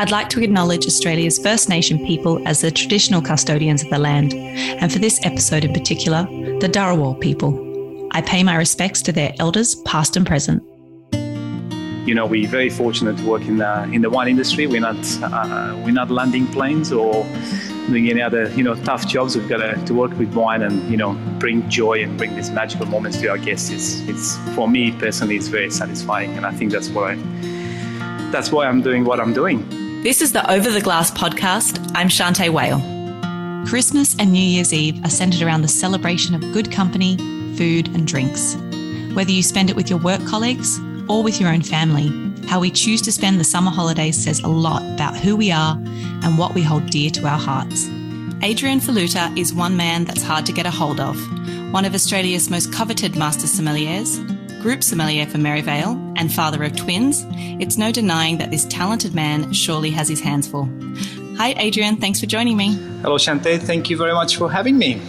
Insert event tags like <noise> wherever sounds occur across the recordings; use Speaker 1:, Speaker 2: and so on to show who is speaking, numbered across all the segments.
Speaker 1: I'd like to acknowledge Australia's First Nation people as the traditional custodians of the land, and for this episode in particular, the Dharawal people. I pay my respects to their elders, past and present.
Speaker 2: You know, we're very fortunate to work in the in the wine industry. We're not uh, we're not landing planes or doing any other you know tough jobs. We've got to, to work with wine and you know bring joy and bring these magical moments to our guests. It's it's for me personally, it's very satisfying, and I think that's why that's why I'm doing what I'm doing.
Speaker 1: This is the Over the Glass podcast. I'm Shanteh Wale. Christmas and New Year's Eve are centered around the celebration of good company, food, and drinks. Whether you spend it with your work colleagues or with your own family, how we choose to spend the summer holidays says a lot about who we are and what we hold dear to our hearts. Adrian Filiuta is one man that's hard to get a hold of, one of Australia's most coveted master sommeliers, group sommelier for Merivale, and father of twins. It's no denying that this talented man surely has his hands full. Hi, Adrian. Thanks for joining me.
Speaker 2: Hello, Shanteh. Thank you very much for having me.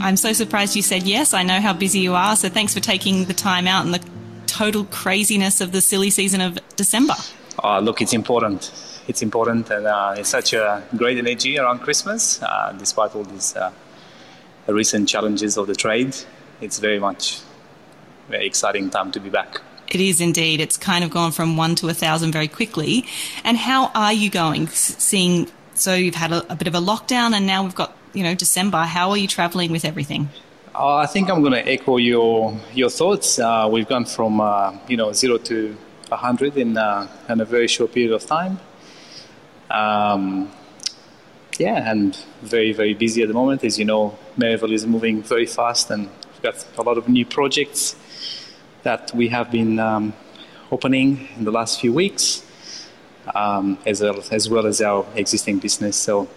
Speaker 1: I'm so surprised you said yes. I know how busy you are, so thanks for taking the time out and the total craziness of the silly season of December.
Speaker 2: Uh, look, it's important. It's important, and uh, it's such a great energy around Christmas, uh, despite all these uh, recent challenges of the trade. It's very much very exciting time to be back.
Speaker 1: It is indeed. It's kind of gone from one to a thousand very quickly. And how are you going? Seeing so you've had a, a bit of a lockdown, and now we've got you know December. How are you traveling with everything?
Speaker 2: Uh, I think I'm going to echo your your thoughts. Uh, we've gone from uh, you know zero to hundred in uh, in a very short period of time. Um, yeah, and very very busy at the moment. As you know, Merivale is moving very fast, and we've got a lot of new projects that we have been um, opening in the last few weeks, um, as well as well as our existing business. So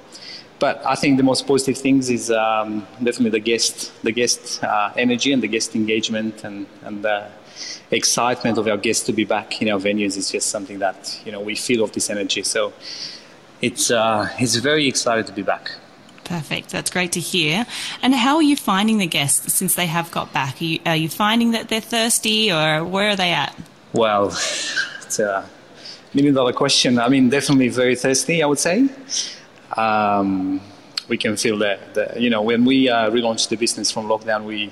Speaker 2: but I think the most positive things is um, definitely the guest, the guest uh, energy and the guest engagement and, and the excitement of our guests to be back in our venues is just something that you know we feel of this energy. So it's uh, it's very excited to be back.
Speaker 1: Perfect. That's great to hear. And how are you finding the guests since they have got back? Are you, are you finding that they're thirsty, or where are they at?
Speaker 2: Well, <laughs> it's a million dollar question. I mean, definitely very thirsty. I would say um, we can feel that, that, you know when we uh, relaunched the business from lockdown we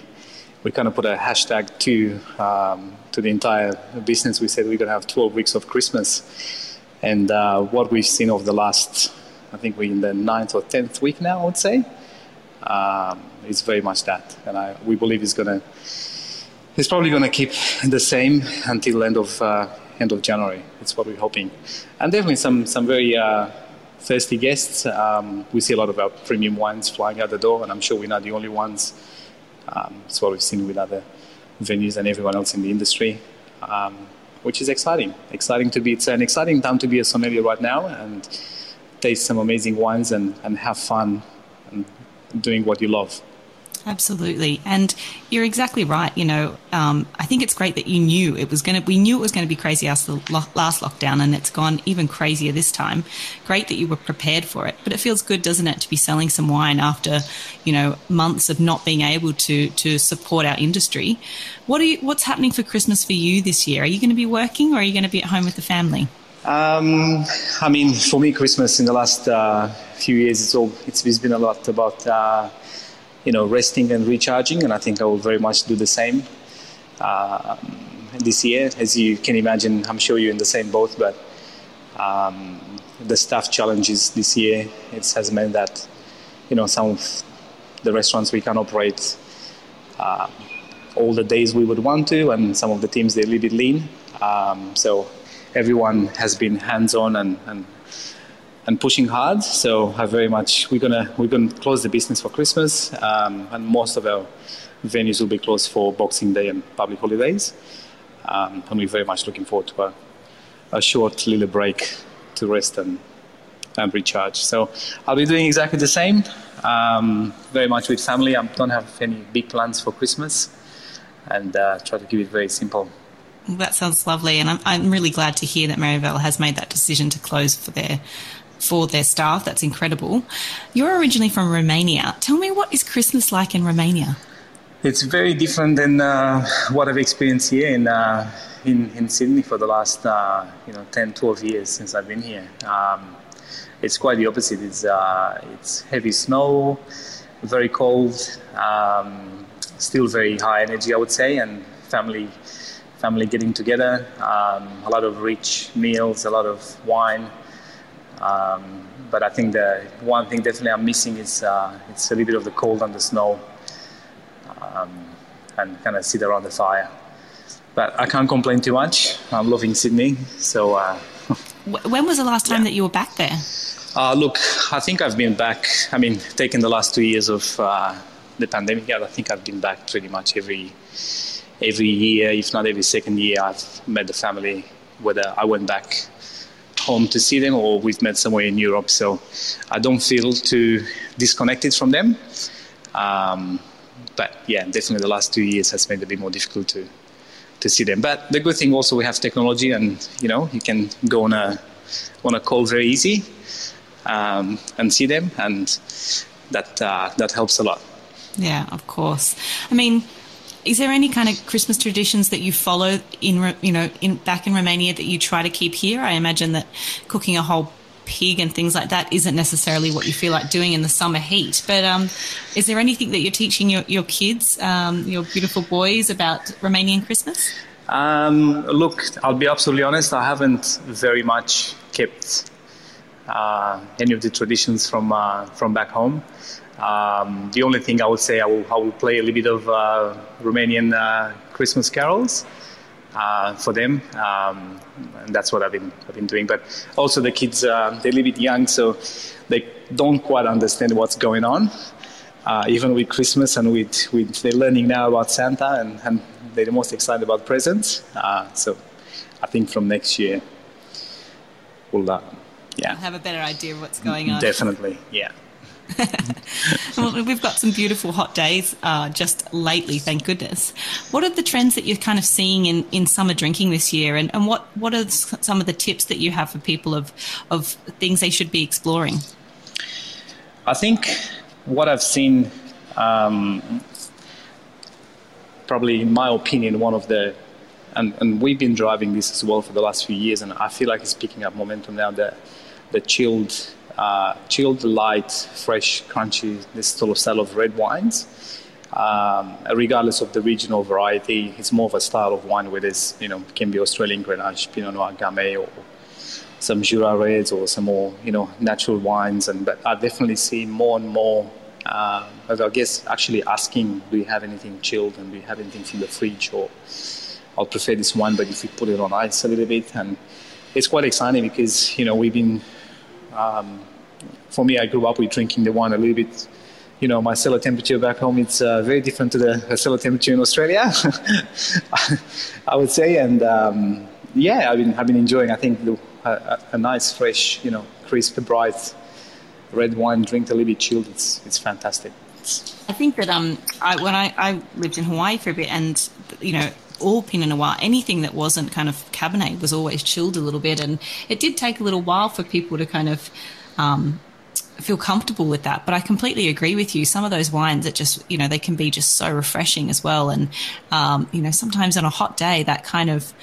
Speaker 2: we kind of put a hashtag to um, to the entire business we said we're going to have 12 weeks of christmas and uh, what we've seen over the last i think we're in the ninth or 10th week now i would say um, is very much that and I, we believe it's going to it's probably going to keep the same until end of uh, end of january it's what we're hoping and definitely some some very uh, thirsty guests. Um, we see a lot of our premium wines flying out the door, and I'm sure we're not the only ones. Um, it's what we've seen with other venues and everyone else in the industry, um, which is exciting. Exciting to be. It's an exciting time to be a sommelier right now and taste some amazing wines and, and have fun and doing what you love.
Speaker 1: Absolutely, and you're exactly right. You know, um, I think it's great that you knew it was going to. We knew it was going to be crazy after the last lockdown, and it's gone even crazier this time. Great that you were prepared for it, but it feels good, doesn't it, to be selling some wine after, you know, months of not being able to to support our industry. What are you, What's happening for Christmas for you this year? Are you going to be working, or are you going to be at home with the family?
Speaker 2: Um, I mean, for me, Christmas in the last uh, few years, it's all it's, it's been a lot about. Uh, you know, resting and recharging, and I think I will very much do the same uh, this year. As you can imagine, I'm sure you're in the same boat, but um, the staff challenges this year it has meant that you know some of the restaurants we can operate uh, all the days we would want to, and some of the teams they're a little bit lean. Um, so everyone has been hands-on and, and and pushing hard. So I very much we're gonna we're gonna close the business for Christmas, um, and most of our venues will be closed for Boxing Day and public holidays. Um, and we're very much looking forward to a, a short little break to rest and and recharge. So I'll be doing exactly the same. Um, very much with family. I don't have any big plans for Christmas, and uh, try to keep it very simple.
Speaker 1: That sounds lovely, and I'm, I'm really glad to hear that Merivale has made that decision to close for their for their staff. That's incredible. You're originally from Romania. Tell me, what is Christmas like in Romania?
Speaker 2: It's very different than uh, what I've experienced here in, uh, in, in Sydney for the last uh, you know 10, 12 years since I've been here. Um, it's quite the opposite. It's, uh, it's heavy snow, very cold, um, still very high energy, I would say, and family family getting together. Um, a lot of rich meals, a lot of wine. Um, but I think the one thing definitely I'm missing is uh, it's a little bit of the cold and the snow, um, and kind of sit around the fire. But I can't complain too much. I'm loving Sydney, so. Uh, <laughs>
Speaker 1: when was the last time yeah. that you were back there?
Speaker 2: Uh, look, I think I've been back. I mean, taking the last two years of uh, the pandemic, yeah, I think I've been back pretty much every every year, if not every second year. I've met the family. Whether I went back home to see them or we've met somewhere in Europe, so I don't feel too disconnected from them. Um, but yeah, definitely the last two years has made it a bit more difficult to to see them. But the good thing also we have technology, and you know you can go on a on a call very easy um, and see them, and that uh, that helps a lot.
Speaker 1: Yeah, of course. I mean, is there any kind of Christmas traditions that you follow in you know in back in Romania that you try to keep here? I imagine that cooking a whole pig and things like that isn't necessarily what you feel like doing in the summer heat. But um, is there anything that you're teaching your, your kids, um, your beautiful boys, about Romanian Christmas?
Speaker 2: Um, look, I'll be absolutely honest. I haven't very much kept uh, any of the traditions from uh, from back home. Um, the only thing I would say, I will, I will play a little bit of uh, Romanian uh, Christmas carols uh, for them, um, and that's what I've been I've been doing. But also the kids, uh, they're a little bit young, so they don't quite understand what's going on. even with Christmas and with, with they're learning now about Santa and, and they're the most excited about presents. so I think from next year we'll yeah
Speaker 1: have a better idea of what's going on.
Speaker 2: Definitely, yeah. <laughs>
Speaker 1: well, we've got some beautiful hot days uh, just lately, thank goodness. What are the trends that you're kind of seeing in, in summer drinking this year, and, and what, what are some of the tips that you have for people of, of things they should be exploring?
Speaker 2: I think what I've seen, um, probably in my opinion, one of the and, and we've been driving this as well for the last few years, and I feel like it's picking up momentum now. The the chilled uh, chilled, light, fresh, crunchy, this sort of style of red wines. Um, regardless of the regional variety, it's more of a style of wine where there's, you know, can be Australian Grenache, Pinot Noir, Gamay, or some Jura Reds, or some more, you know, natural wines. And but I definitely see more and more. Um, I guess actually asking, do you have anything chilled, and do you have anything from the fridge, or I'll prefer this wine, but if we put it on ice a little bit, and it's quite exciting because you know we've been um, for me, I grew up with drinking the wine a little bit. You know, my cellar temperature back home it's uh, very different to the cellar temperature in Australia, <laughs> I would say. And um, yeah, I've been I've been enjoying. I think the, a, a, nice, fresh, you know, crisp, bright red wine drink, a little bit chilled. It's it's fantastic.
Speaker 1: I think that um, I, when I, I lived in Hawaii for a bit, and you know, all Pinot Noir, anything that wasn't kind of Cabernet was always chilled a little bit. And it did take a little while for people to kind of um, feel comfortable with that. But I completely agree with you. Some of those wines that just, you know, they can be just so refreshing as well. And, um, you know, sometimes on a hot day, that kind of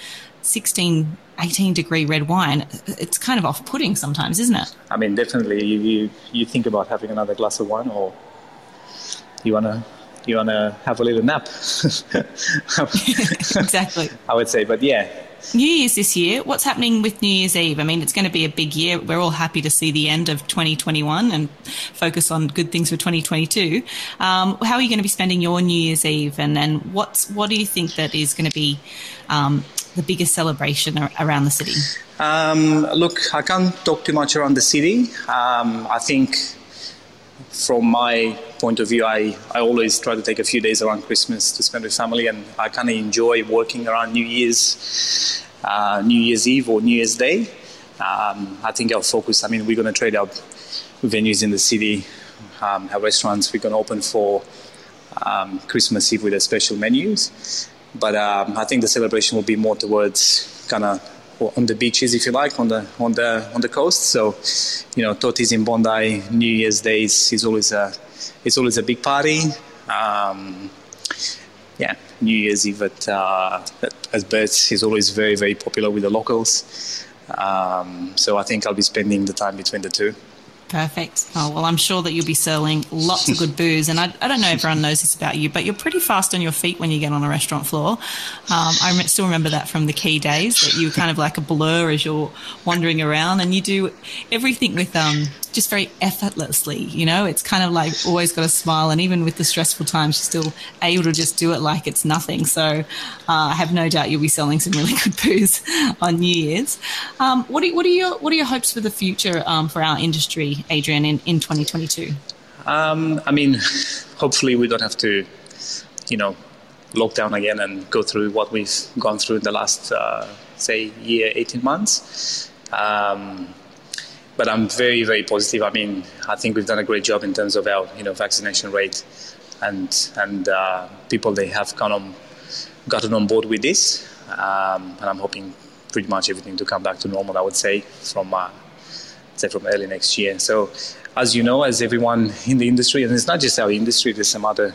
Speaker 1: 16, 18 degree red wine, it's kind of off putting sometimes, isn't it?
Speaker 2: I mean, definitely you, you, you think about having another glass of wine or you want to you want to have a little nap. <laughs>
Speaker 1: exactly. <laughs>
Speaker 2: I would say, but yeah.
Speaker 1: New Year's this year. What's happening with New Year's Eve? I mean, it's going to be a big year. We're all happy to see the end of 2021 and focus on good things for 2022. Um, how are you going to be spending your New Year's Eve? And then what's what do you think that is going to be um, the biggest celebration around the city?
Speaker 2: Um, look, I can't talk too much around the city. Um, I think from my point of view, I, I always try to take a few days around Christmas to spend with family, and I kind of enjoy working around New Year's, uh, New Year's Eve or New Year's Day. Um, I think our focus. I mean, we're going to trade out venues in the city, um, our restaurants. We're going to open for um, Christmas Eve with the special menus, but um, I think the celebration will be more towards kind of on the beaches, if you like, on the on the on the coast. So, you know, Totti's in Bondi, New Year's Day is always a it's always a big party. Um, yeah, New Year's Eve at, uh, at Bert's is always very, very popular with the locals. Um, so I think I'll be spending the time between the two.
Speaker 1: Perfect. Oh, well, I'm sure that you'll be selling lots of good <laughs> booze. And I, I don't know if everyone knows this about you, but you're pretty fast on your feet when you get on a restaurant floor. Um, I still remember that from the key days that you were kind of like a blur as you're wandering around and you do everything with um, just very effortlessly. You know, it's kind of like always got a smile. And even with the stressful times, you're still able to just do it like it's nothing. So uh, I have no doubt you'll be selling some really <laughs> good booze on New Year's. Um, what, are, what, are your, what are your hopes for the future um, for our industry? Adrian, in, in 2022?
Speaker 2: Um, I mean, hopefully we don't have to, you know, lock down again and go through what we've gone through in the last, uh, say, year, 18 months. Um, but I'm very, very positive. I mean, I think we've done a great job in terms of our, you know, vaccination rate, and and uh, people they have kind of gotten on board with this, um, and I'm hoping pretty much everything to come back to normal. I would say from uh, say from early next year. So, as you know, as everyone in the industry, and it's not just our industry, there's some other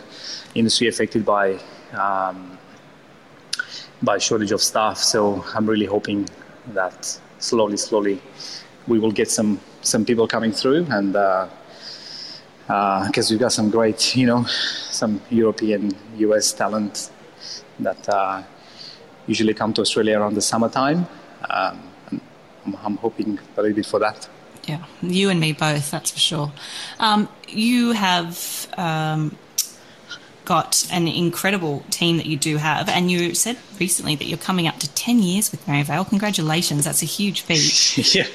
Speaker 2: industry affected by um, by shortage of staff. So, I'm really hoping that slowly, slowly, we will get some some people coming through, and because uh, uh, we've got some great, you know, some European, US talent that uh, usually come to Australia around the summertime. Um, I'm, I'm hoping a little bit for that.
Speaker 1: Yeah, you and me both, that's for sure. Um, you have um, got an incredible team that you do have, and you said recently that you're coming up to 10 years with Merivale. Congratulations, that's a huge feat. <laughs>
Speaker 2: yeah,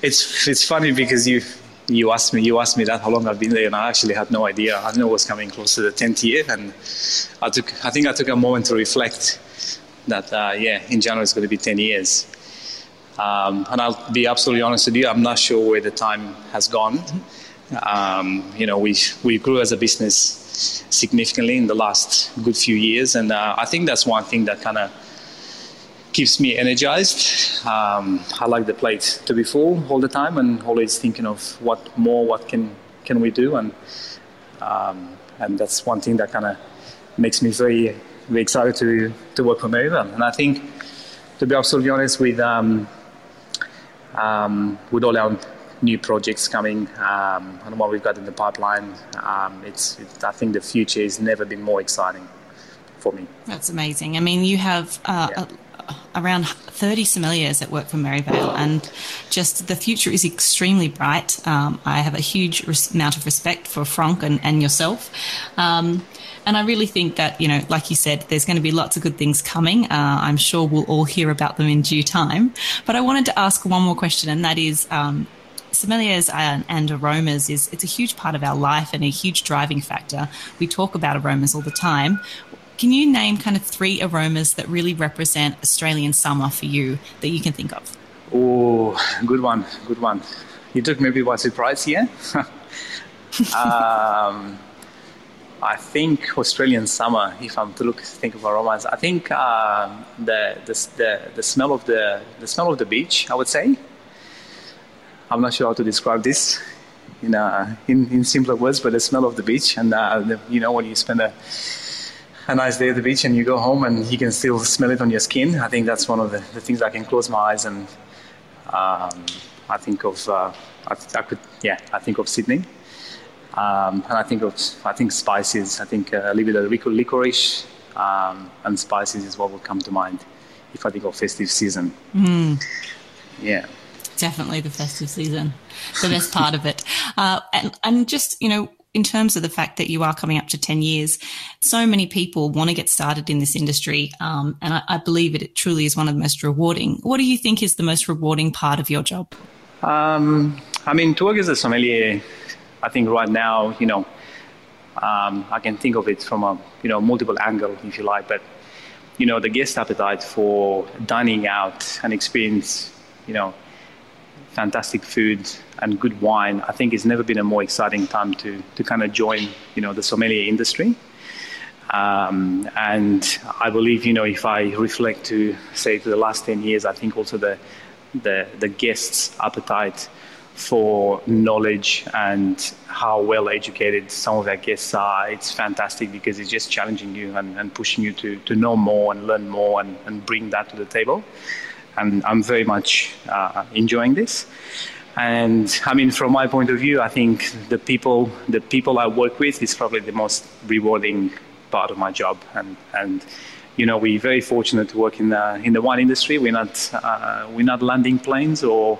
Speaker 2: it's, it's funny because you you asked me you asked me that how long I've been there, and I actually had no idea. I knew it was coming close to the 10th year, and I took I think I took a moment to reflect that uh, yeah, in January it's going to be 10 years. Um, and I'll be absolutely honest with you, I'm not sure where the time has gone. Um, you know, we, we grew as a business significantly in the last good few years, and uh, I think that's one thing that kind of keeps me energized. Um, I like the plate to be full all the time, and always thinking of what more, what can can we do, and um, and that's one thing that kind of makes me very very excited to to work for Merivale. And I think, to be absolutely honest, with um, um, with all our new projects coming um, and what we've got in the pipeline, um, it's, I think the future has never been more exciting for me.
Speaker 1: That's amazing. I mean, you have uh, yeah. a, around 30 sommeliers that work for Merivale, and just the future is extremely bright. Um, I have a huge res- amount of respect for Franck and, and yourself. And I really think that, you know, like you said, there's going to be lots of good things coming. Uh, I'm sure we'll all hear about them in due time. But I wanted to ask one more question, and that is, um, sommeliers and, and, aromas is it's a huge part of our life and a huge driving factor. We talk about aromas all the time. Can you name kind of three aromas that really represent Australian summer for you that you can think of?
Speaker 2: Oh, good one, good one. You took maybe by surprise here. <laughs> um, I think Australian summer, if I'm to look think of aromas, I think uh, the, the, the the smell of the the smell of the beach. I would say. I'm not sure how to describe this in uh, in, in simpler words, but the smell of the beach, and uh, the, you know when you spend a a nice day at the beach and you go home and you can still smell it on your skin. I think that's one of the, the things I can close my eyes and um, I think of. Uh, I, I could, yeah, I think of Sydney. Um, and I think of, I think spices. I think uh, a little bit of licorice um, and spices is what will come to mind if I think of festive season.
Speaker 1: Mm.
Speaker 2: Yeah.
Speaker 1: Definitely the festive season, the best part of it. <laughs> Uh, and, and just, you know, in terms of the fact that you are coming up to 10 years, so many people want to get started in this industry. Um, and I, I, believe it, it, truly is one of the most rewarding. What do you think is the most rewarding part of your job?
Speaker 2: Um, I mean, to work as a sommelier I think right now, you know, um, I can think of it from a you know multiple angle, if you like. But you know, the guest appetite for dining out and experience, you know, fantastic food and good wine, I think it's never been a more exciting time to to kind of join, you know, the sommelier industry. Um, and I believe, you know, if I reflect to say to the last ten years, I think also the the the guests' appetite for knowledge and how well educated some of our guests are. It's fantastic because it's just challenging you and, and pushing you to, to know more and learn more and, and bring that to the table. And I'm very much uh, enjoying this. And I mean, from my point of view, I think the people, the people I work with is probably the most rewarding part of my job. And, and you know, we're very fortunate to work in the, in the wine industry. We're not, uh, we're not landing planes or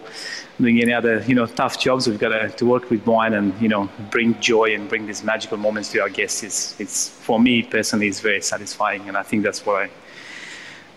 Speaker 2: doing any other, you know, tough jobs. We've got to, to work with wine and, you know, bring joy and bring these magical moments to our guests. It's, it's for me personally, it's very satisfying. And I think that's why,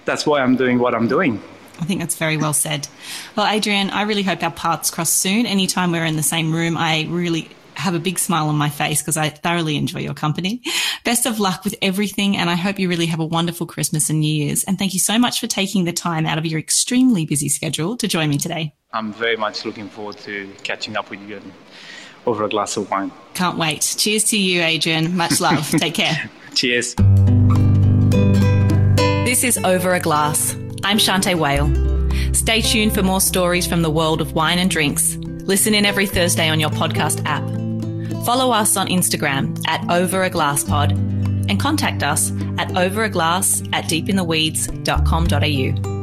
Speaker 2: that's why I'm doing what I'm doing.
Speaker 1: I think that's very well said. Well, Adrian, I really hope our paths cross soon. Anytime we're in the same room, I really have a big smile on my face because I thoroughly enjoy your company. Best of luck with everything. And I hope you really have a wonderful Christmas and New Year's. And thank you so much for taking the time out of your extremely busy schedule to join me today.
Speaker 2: I'm very much looking forward to catching up with you over a glass of wine.
Speaker 1: Can't wait. Cheers to you, Adrian. Much love. <laughs> Take care.
Speaker 2: Cheers.
Speaker 1: This is Over a Glass. I'm Shanteh Wale. Stay tuned for more stories from the world of wine and drinks. Listen in every Thursday on your podcast app. Follow us on Instagram at Over a Glass Pod and contact us at overaglass at deepintheweeds.com.au.